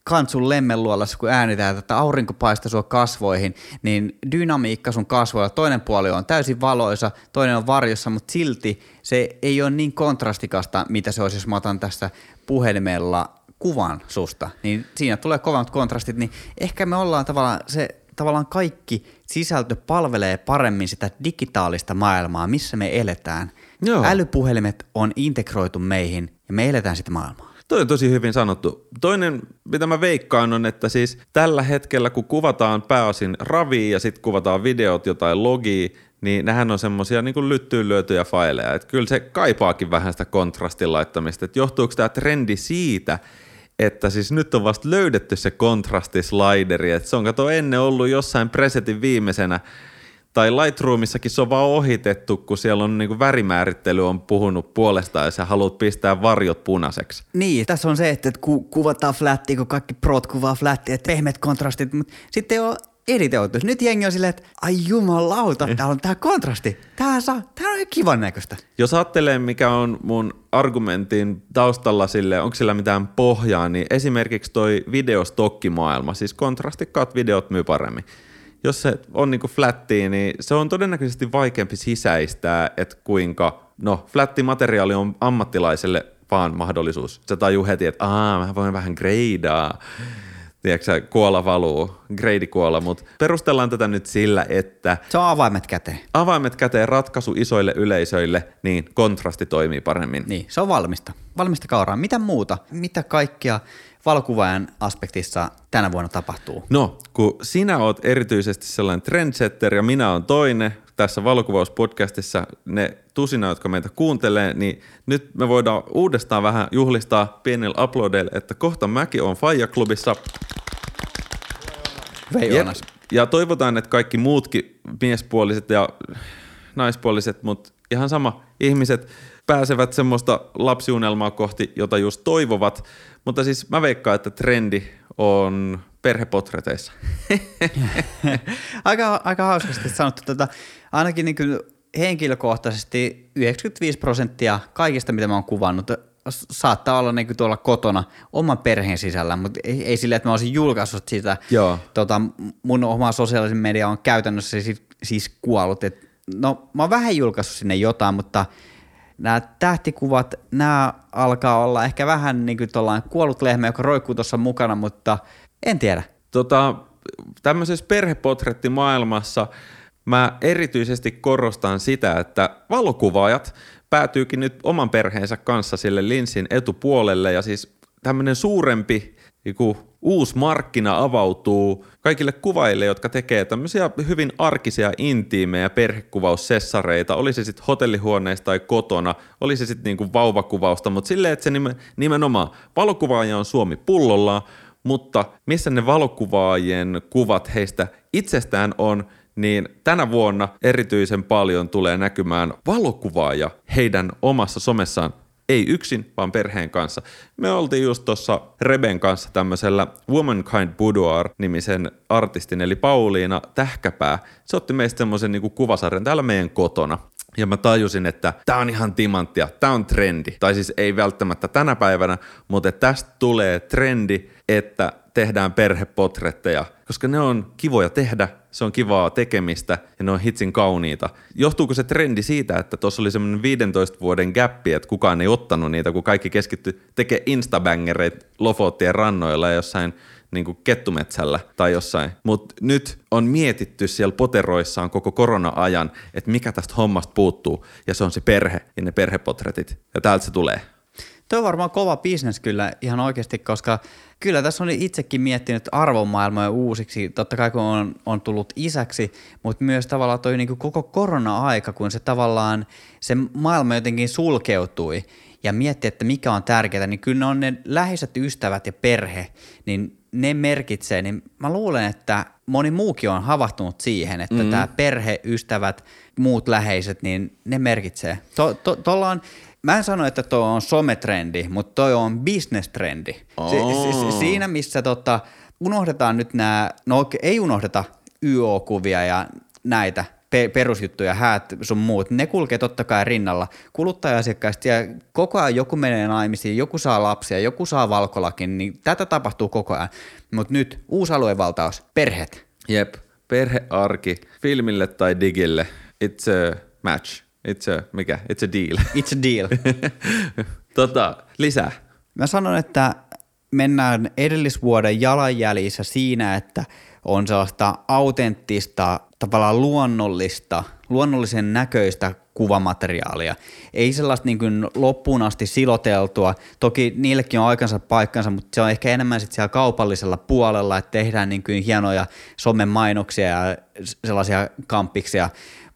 kansun lemmenluolassa, kun äänitään, että aurinko paistaa sua kasvoihin, niin dynamiikka sun kasvoilla, toinen puoli on täysin valoisa, toinen on varjossa, mutta silti se ei ole niin kontrastikasta, mitä se olisi, jos mä otan tästä puhelimella kuvan susta, niin siinä tulee kovat kontrastit, niin ehkä me ollaan tavallaan se tavallaan kaikki sisältö palvelee paremmin sitä digitaalista maailmaa, missä me eletään. Joo. Älypuhelimet on integroitu meihin ja me eletään sitä maailmaa. Toi on tosi hyvin sanottu. Toinen, mitä mä veikkaan, on, että siis tällä hetkellä, kun kuvataan pääosin ravia ja sitten kuvataan videot jotain logia, niin nehän on semmosia niin lyttyyn lyötyjä faileja. Että kyllä se kaipaakin vähän sitä kontrastin laittamista. Että johtuuko tämä trendi siitä, että siis nyt on vasta löydetty se kontrastislideri, että se on kato ennen ollut jossain presetin viimeisenä tai Lightroomissakin se on vaan ohitettu, kun siellä on niin värimäärittely on puhunut puolestaan ja sä haluat pistää varjot punaiseksi. Niin, tässä on se, että ku, kuvataan flättiä, kun kaikki prot kuvaa flättiä, että pehmeät kontrastit, mutta sitten on editoitu. Nyt jengi on silleen, että ai jumalauta, täällä on tää kontrasti. Tää, saa, tää on kivan näköistä. Jos ajattelee, mikä on mun argumentin taustalla sille, onko sillä mitään pohjaa, niin esimerkiksi toi videostokkimaailma, siis kontrastikkaat videot myy paremmin jos se on niinku flätti, niin se on todennäköisesti vaikeampi sisäistää, että kuinka, no flättimateriaali on ammattilaiselle vaan mahdollisuus. Se tajuu heti, että aah, mä voin vähän greidaa. Tiedätkö kuola valuu, kuola, mutta perustellaan tätä nyt sillä, että... Se on avaimet käteen. Avaimet käteen ratkaisu isoille yleisöille, niin kontrasti toimii paremmin. Niin, se on valmista. Valmista kauraa. Mitä muuta? Mitä kaikkea valokuvaajan aspektissa tänä vuonna tapahtuu? No, kun sinä oot erityisesti sellainen trendsetter ja minä on toinen tässä valokuvauspodcastissa, ne tusina, jotka meitä kuuntelee, niin nyt me voidaan uudestaan vähän juhlistaa pienillä uploadeilla, että kohta mäkin on Faija-klubissa. Yep. Ja toivotaan, että kaikki muutkin miespuoliset ja naispuoliset, mutta ihan sama ihmiset pääsevät semmoista lapsiunelmaa kohti, jota just toivovat. Mutta siis mä veikkaan, että trendi on perhepotreteissa. aika, aika hauskasti sanottu. Tota, ainakin niin kuin henkilökohtaisesti 95 prosenttia kaikista, mitä mä oon kuvannut, saattaa olla niin tuolla kotona oman perheen sisällä, mutta ei, ei sillä, että mä olisin julkaissut sitä. Joo. Tota, mun oma sosiaalisen media on käytännössä siis, siis kuollut. Et, no, mä oon vähän julkaissut sinne jotain, mutta – nämä tähtikuvat, nämä alkaa olla ehkä vähän niin kuin kuollut lehmä, joka roikkuu tuossa mukana, mutta en tiedä. Tota, tämmöisessä perhepotrettimaailmassa mä erityisesti korostan sitä, että valokuvaajat päätyykin nyt oman perheensä kanssa sille linssin etupuolelle ja siis tämmöinen suurempi joku uusi markkina avautuu kaikille kuvaille, jotka tekee tämmöisiä hyvin arkisia, intiimejä perhekuvaussessareita, oli se sitten hotellihuoneessa tai kotona, oli se sitten niinku vauvakuvausta, mutta silleen, että se nimenomaan valokuvaaja on Suomi pullolla, mutta missä ne valokuvaajien kuvat heistä itsestään on, niin tänä vuonna erityisen paljon tulee näkymään valokuvaaja heidän omassa somessaan ei yksin, vaan perheen kanssa. Me oltiin just tuossa Reben kanssa tämmöisellä Womankind Boudoir-nimisen artistin, eli Pauliina Tähkäpää. Se otti meistä semmoisen niinku kuvasarjan täällä meidän kotona. Ja mä tajusin, että tää on ihan timanttia, tää on trendi. Tai siis ei välttämättä tänä päivänä, mutta tästä tulee trendi, että tehdään perhepotretteja, koska ne on kivoja tehdä, se on kivaa tekemistä ja ne on hitsin kauniita. Johtuuko se trendi siitä, että tuossa oli semmoinen 15 vuoden gappi, että kukaan ei ottanut niitä, kun kaikki keskitty tekemään instabängereitä Lofottien rannoilla ja jossain niin kuin kettumetsällä tai jossain. Mutta nyt on mietitty siellä poteroissaan koko korona-ajan, että mikä tästä hommasta puuttuu, ja se on se perhe ja ne perhepotretit. Ja täältä se tulee. Tuo on varmaan kova bisnes kyllä ihan oikeasti, koska kyllä tässä on itsekin miettinyt arvomaailmoja uusiksi, totta kai kun on, on tullut isäksi, mutta myös tavallaan toi niin koko korona-aika, kun se tavallaan, se maailma jotenkin sulkeutui ja mietti, että mikä on tärkeää, niin kyllä ne on ne läheiset ystävät ja perhe, niin ne merkitsee, niin mä luulen, että moni muukin on havahtunut siihen, että mm-hmm. tämä perhe, ystävät, muut läheiset, niin ne merkitsee. To, to, on, mä en sano, että tuo on sometrendi, mutta toi on business-trendi. Oh. Si, si, siinä, missä tota, unohdetaan nyt nämä, no ei unohdeta YO-kuvia ja näitä pe- perusjuttuja, häät sun muut, ne kulkee totta kai rinnalla kuluttaja-asiakkaista ja koko ajan joku menee naimisiin, joku saa lapsia, joku saa valkolakin, niin tätä tapahtuu koko ajan. Mutta nyt uusi aluevaltaus, perheet. Jep, perhearki, filmille tai digille, it's a match. It's a, mikä? It's a deal. It's a deal. tota, lisää. Mä sanon, että mennään edellisvuoden jalanjäljissä siinä, että on sellaista autenttista, tavallaan luonnollista, luonnollisen näköistä kuvamateriaalia. Ei sellaista niin kuin loppuun asti siloteltua. Toki niillekin on aikansa paikkansa, mutta se on ehkä enemmän sit siellä kaupallisella puolella, että tehdään niin kuin hienoja somen mainoksia ja sellaisia kampiksia,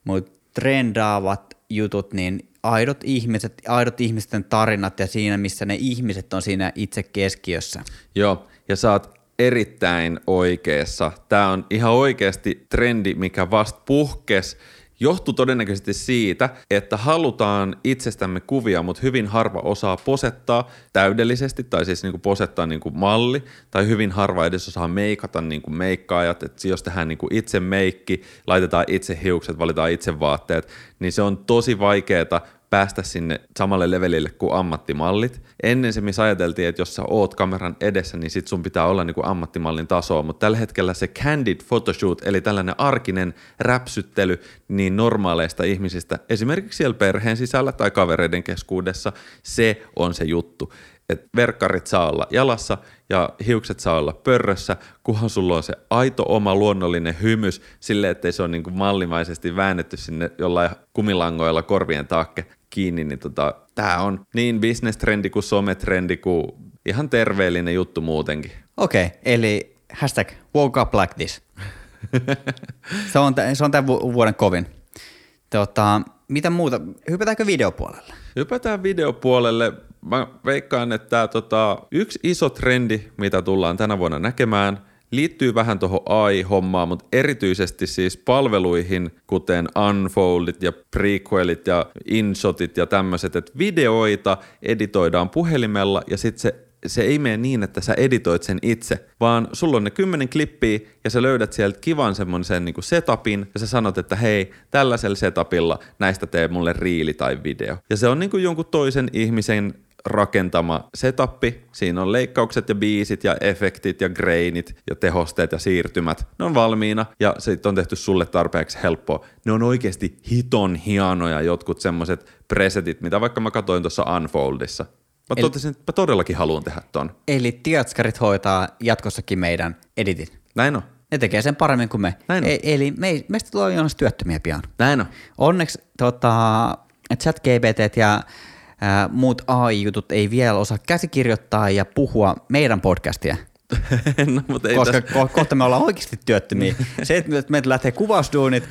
mutta trendaavat jutut, niin aidot ihmiset, aidot ihmisten tarinat ja siinä, missä ne ihmiset on siinä itse keskiössä. Joo, ja sä oot erittäin oikeassa. Tämä on ihan oikeasti trendi, mikä vasta puhkes johtuu todennäköisesti siitä, että halutaan itsestämme kuvia, mutta hyvin harva osaa posettaa täydellisesti, tai siis niin kuin posettaa niin kuin malli, tai hyvin harva edes osaa meikata niin kuin meikkaajat, että jos tehdään niin kuin itse meikki, laitetaan itse hiukset, valitaan itse vaatteet, niin se on tosi vaikeaa päästä sinne samalle levelille kuin ammattimallit. Ennen se, missä ajateltiin, että jos sä oot kameran edessä, niin sit sun pitää olla niin kuin ammattimallin tasoa, mutta tällä hetkellä se candid photoshoot, eli tällainen arkinen räpsyttely niin normaaleista ihmisistä, esimerkiksi siellä perheen sisällä tai kavereiden keskuudessa, se on se juttu. Että verkkarit saa olla jalassa ja hiukset saa olla pörrössä, kunhan sulla on se aito oma luonnollinen hymys sille, ettei se ole niin kuin mallimaisesti väännetty sinne jollain kumilangoilla korvien taakke kiinni, niin tota, tämä on niin bisnestrendi kuin sometrendi kuin ihan terveellinen juttu muutenkin. Okei, okay, eli hashtag woke up like this. se on, se on tämän vuoden kovin. Tota, mitä muuta? Hypätäänkö videopuolelle? Hypätään videopuolelle. Mä veikkaan, että tämä tota, yksi iso trendi, mitä tullaan tänä vuonna näkemään, liittyy vähän tuohon AI-hommaan, mutta erityisesti siis palveluihin, kuten Unfoldit ja Prequelit ja InShotit ja tämmöiset, että videoita editoidaan puhelimella ja sitten se se ei mene niin, että sä editoit sen itse, vaan sulla on ne kymmenen klippiä ja sä löydät sieltä kivan semmoisen niin setupin ja sä sanot, että hei, tällaisella setupilla näistä tee mulle riili tai video. Ja se on niin kuin jonkun toisen ihmisen rakentama setappi. Siinä on leikkaukset ja biisit ja efektit ja grainit ja tehosteet ja siirtymät. Ne on valmiina ja se on tehty sulle tarpeeksi helppoa. Ne on oikeasti hiton hienoja jotkut semmoiset presetit, mitä vaikka mä katsoin tuossa Unfoldissa. Mä eli, totesin, että mä todellakin haluan tehdä ton. Eli tiatskarit hoitaa jatkossakin meidän editit. Näin on. Ne tekee sen paremmin kuin me. Näin on. E- eli me, meistä tulee jonas työttömiä pian. Näin on. Onneksi tota, chat-GPT ja ää, muut AI-jutut ei vielä osaa käsikirjoittaa ja puhua meidän podcastia. no, mutta ei Koska ko- kohta me ollaan oikeasti työttömiä. Se, että meiltä lähtee kuvausduunit,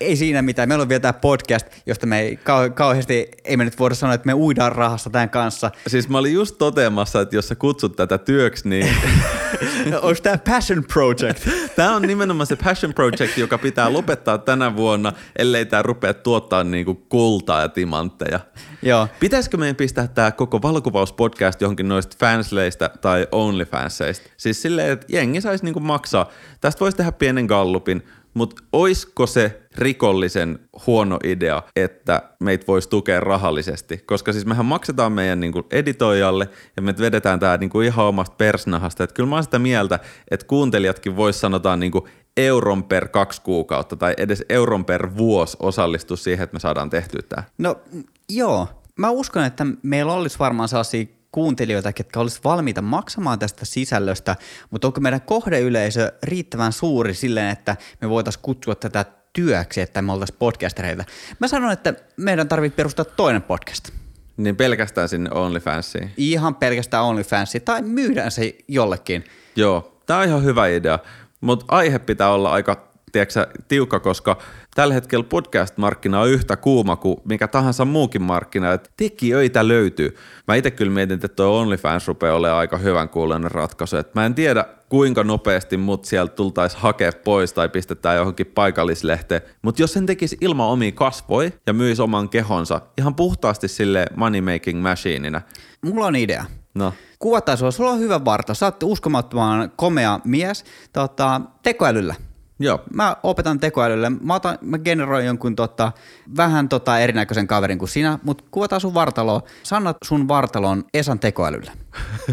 ei siinä mitään. Meillä on vielä tämä podcast, josta me ei kau- kauheasti, ei me nyt voida sanoa, että me uidaan rahasta tämän kanssa. Siis mä olin just toteamassa, että jos sä kutsut tätä työksi, niin... Onko tämä passion project? tämä on nimenomaan se passion project, joka pitää lopettaa tänä vuonna, ellei tämä rupea tuottaa niinku kultaa ja timantteja. Joo. Pitäisikö meidän pistää tämä koko valokuvauspodcast johonkin noista fansleista tai onlyfanseista? Siis silleen, että jengi saisi niinku maksaa. Tästä voisi tehdä pienen gallupin, mutta oisko se rikollisen huono idea, että meitä voisi tukea rahallisesti? Koska siis mehän maksetaan meidän niinku editoijalle ja me vedetään tämä niinku ihan omasta persnahasta. Että kyllä mä oon sitä mieltä, että kuuntelijatkin vois sanotaan niinku euron per kaksi kuukautta tai edes euron per vuosi osallistua siihen, että me saadaan tehtyä tämä. No joo, mä uskon, että meillä olisi varmaan sellaisia kuuntelijoita, ketkä olisivat valmiita maksamaan tästä sisällöstä, mutta onko meidän kohdeyleisö riittävän suuri silleen, että me voitaisiin kutsua tätä työksi, että me oltaisiin podcastereita? Mä sanon, että meidän tarvitsee perustaa toinen podcast. Niin pelkästään sinne OnlyFansiin? Ihan pelkästään OnlyFansiin, tai myydään se jollekin. Joo, tämä on ihan hyvä idea, mutta aihe pitää olla aika tiedätkö, tiukka, koska tällä hetkellä podcast-markkina on yhtä kuuma kuin mikä tahansa muukin markkina, että tekijöitä löytyy. Mä itse kyllä mietin, että tuo OnlyFans rupeaa olemaan aika hyvän kuuloinen ratkaisu. että mä en tiedä, kuinka nopeasti mut sieltä tultaisi hakea pois tai pistetään johonkin paikallislehteen, mutta jos sen tekisi ilman omia kasvoja ja myisi oman kehonsa ihan puhtaasti sille money making machineina. Mulla on idea. No. Kuvataan sua, sulla on hyvä varta, sä oot uskomattoman komea mies tota, tekoälyllä. Joo. Mä opetan tekoälylle. Mä, otan, mä generoin jonkun tota, vähän tota erinäköisen kaverin kuin sinä, mutta kuvataan sun vartaloa. Sanot sun vartalon Esan tekoälylle.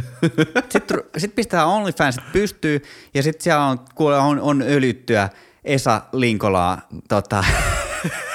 sitten sit pistetään OnlyFansit pystyy ja sitten siellä on, kuule, on, on öljyttyä Esa Linkolaa tota,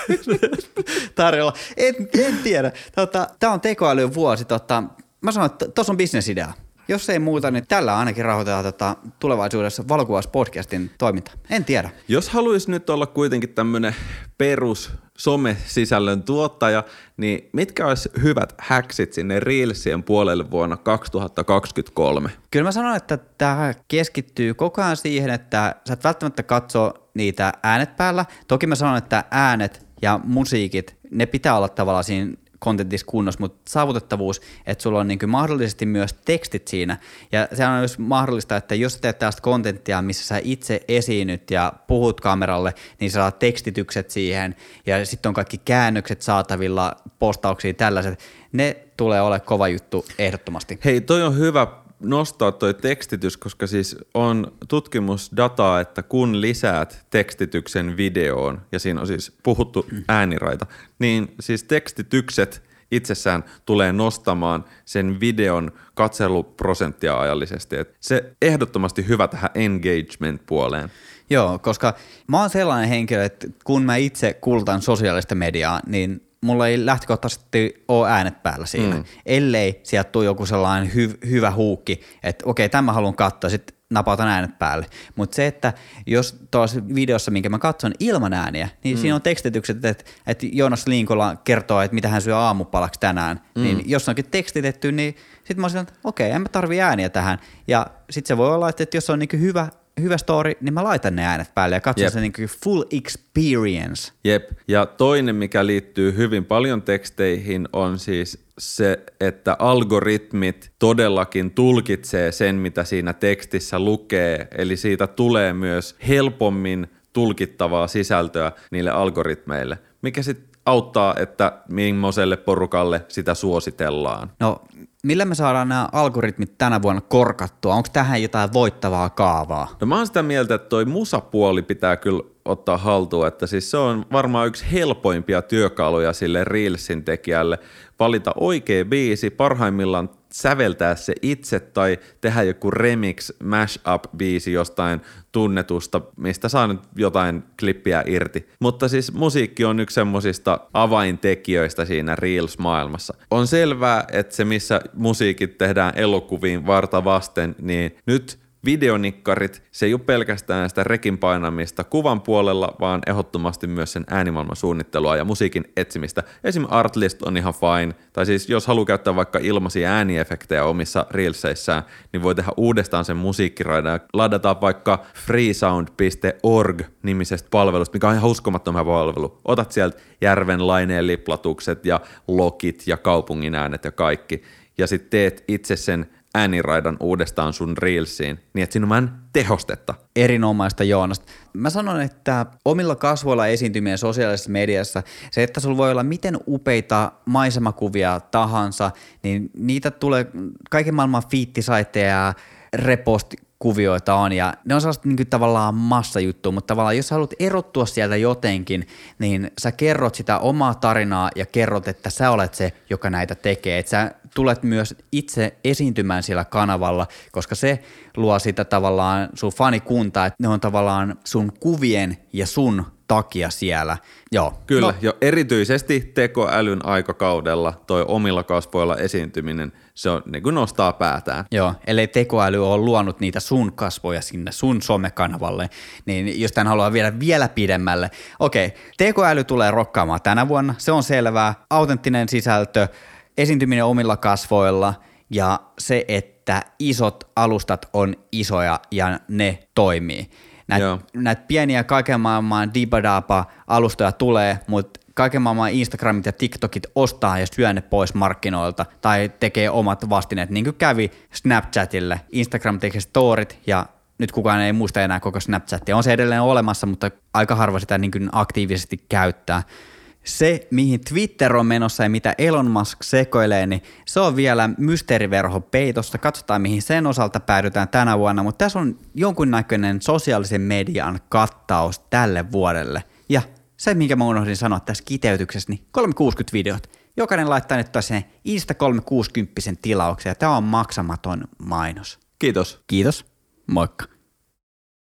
tarjolla. En, en tiedä. Tota, Tämä on tekoälyn vuosi. Tota, mä sanoin, että tuossa on bisnesidea. Jos ei muuta, niin tällä ainakin rahoitetaan tota tulevaisuudessa valokuvauspodcastin toiminta. En tiedä. Jos haluaisi nyt olla kuitenkin tämmöinen perus some-sisällön tuottaja, niin mitkä olisi hyvät häksit sinne Reelsien puolelle vuonna 2023? Kyllä mä sanon, että tämä keskittyy koko ajan siihen, että sä et välttämättä katso niitä äänet päällä. Toki mä sanon, että äänet ja musiikit, ne pitää olla tavallaan siinä kontentissa kunnossa, mutta saavutettavuus, että sulla on niin mahdollisesti myös tekstit siinä. Ja se on myös mahdollista, että jos teet tällaista kontenttia, missä sä itse esiinnyt ja puhut kameralle, niin sä saat tekstitykset siihen ja sitten on kaikki käännökset saatavilla, postauksia, tällaiset. Ne tulee ole kova juttu ehdottomasti. Hei, toi on hyvä nostaa toi tekstitys, koska siis on tutkimusdataa, että kun lisäät tekstityksen videoon, ja siinä on siis puhuttu ääniraita, niin siis tekstitykset itsessään tulee nostamaan sen videon katseluprosenttia ajallisesti. Et se ehdottomasti hyvä tähän engagement-puoleen. Joo, koska mä oon sellainen henkilö, että kun mä itse kultan sosiaalista mediaa, niin mulla ei lähtökohtaisesti ole äänet päällä siinä, mm. ellei sieltä tule joku sellainen hy- hyvä huukki, että okei, tämä haluan katsoa, sitten napautan äänet päälle. Mutta se, että jos tuossa videossa, minkä mä katson ilman ääniä, niin mm. siinä on tekstitykset, että, että Joonas Linkola kertoo, että mitä hän syö aamupalaksi tänään, mm. niin jos onkin tekstitetty, niin sitten mä oon että okei, en mä tarvi ääniä tähän. Ja sitten se voi olla, että jos on niin hyvä hyvä story, niin mä laitan ne äänet päälle ja katson sen niin full experience. Jep. Ja toinen, mikä liittyy hyvin paljon teksteihin, on siis se, että algoritmit todellakin tulkitsee sen, mitä siinä tekstissä lukee. Eli siitä tulee myös helpommin tulkittavaa sisältöä niille algoritmeille, mikä sitten auttaa, että millaiselle porukalle sitä suositellaan. No millä me saadaan nämä algoritmit tänä vuonna korkattua? Onko tähän jotain voittavaa kaavaa? No mä oon sitä mieltä, että toi musapuoli pitää kyllä ottaa haltuun, että siis se on varmaan yksi helpoimpia työkaluja sille Reelsin tekijälle valita oikea biisi, parhaimmillaan säveltää se itse tai tehdä joku remix, mashup biisi jostain tunnetusta, mistä saa nyt jotain klippiä irti. Mutta siis musiikki on yksi semmoisista avaintekijöistä siinä Reels-maailmassa. On selvää, että se missä musiikit tehdään elokuviin varta vasten, niin nyt videonikkarit, se ei ole pelkästään sitä rekin painamista kuvan puolella, vaan ehdottomasti myös sen äänimaailman suunnittelua ja musiikin etsimistä. Esim. Artlist on ihan fine, tai siis jos haluaa käyttää vaikka ilmaisia ääniefektejä omissa reelseissään, niin voi tehdä uudestaan sen musiikkiraidan ja ladata vaikka freesound.org nimisestä palvelusta, mikä on ihan uskomattoman palvelu. Otat sieltä järven laineen liplatukset ja lokit ja kaupungin äänet ja kaikki, ja sitten teet itse sen ääniraidan uudestaan sun Reelsiin, niin että siinä on vähän tehostetta. Erinomaista Joonas. Mä sanon, että omilla kasvoilla esiintymien sosiaalisessa mediassa, se, että sulla voi olla miten upeita maisemakuvia tahansa, niin niitä tulee kaiken maailman fiittisaitteja ja kuvioita on ja ne on sellaista niin kuin, tavallaan massajuttu, mutta tavallaan jos sä haluat erottua sieltä jotenkin, niin sä kerrot sitä omaa tarinaa ja kerrot, että sä olet se, joka näitä tekee. Että sä tulet myös itse esiintymään sillä kanavalla, koska se luo sitä tavallaan sun fanikuntaa, että ne on tavallaan sun kuvien ja sun takia siellä. Joo. Kyllä, no. jo erityisesti tekoälyn aikakaudella toi omilla kasvoilla esiintyminen, se on niin kuin nostaa päätään. Joo, ellei tekoäly ole luonut niitä sun kasvoja sinne sun somekanavalle, niin jos tämän haluaa viedä vielä pidemmälle, okei, tekoäly tulee rokkaamaan tänä vuonna, se on selvää, autenttinen sisältö, esiintyminen omilla kasvoilla ja se, että isot alustat on isoja ja ne toimii. Näitä näit pieniä kaiken maailman dibadapa alustoja tulee, mutta kaiken maailman Instagramit ja TikTokit ostaa ja syö ne pois markkinoilta tai tekee omat vastineet, niin kuin kävi Snapchatille. Instagram tekee storit ja nyt kukaan ei muista enää koko Snapchatia. On se edelleen olemassa, mutta aika harva sitä niin kuin aktiivisesti käyttää se, mihin Twitter on menossa ja mitä Elon Musk sekoilee, niin se on vielä mysteeriverho peitossa. Katsotaan, mihin sen osalta päädytään tänä vuonna, mutta tässä on jonkunnäköinen sosiaalisen median kattaus tälle vuodelle. Ja se, minkä mä unohdin sanoa tässä kiteytyksessä, niin 360-videot. Jokainen laittaa nyt sen Insta 360 tilauksen ja tämä on maksamaton mainos. Kiitos. Kiitos. Moikka.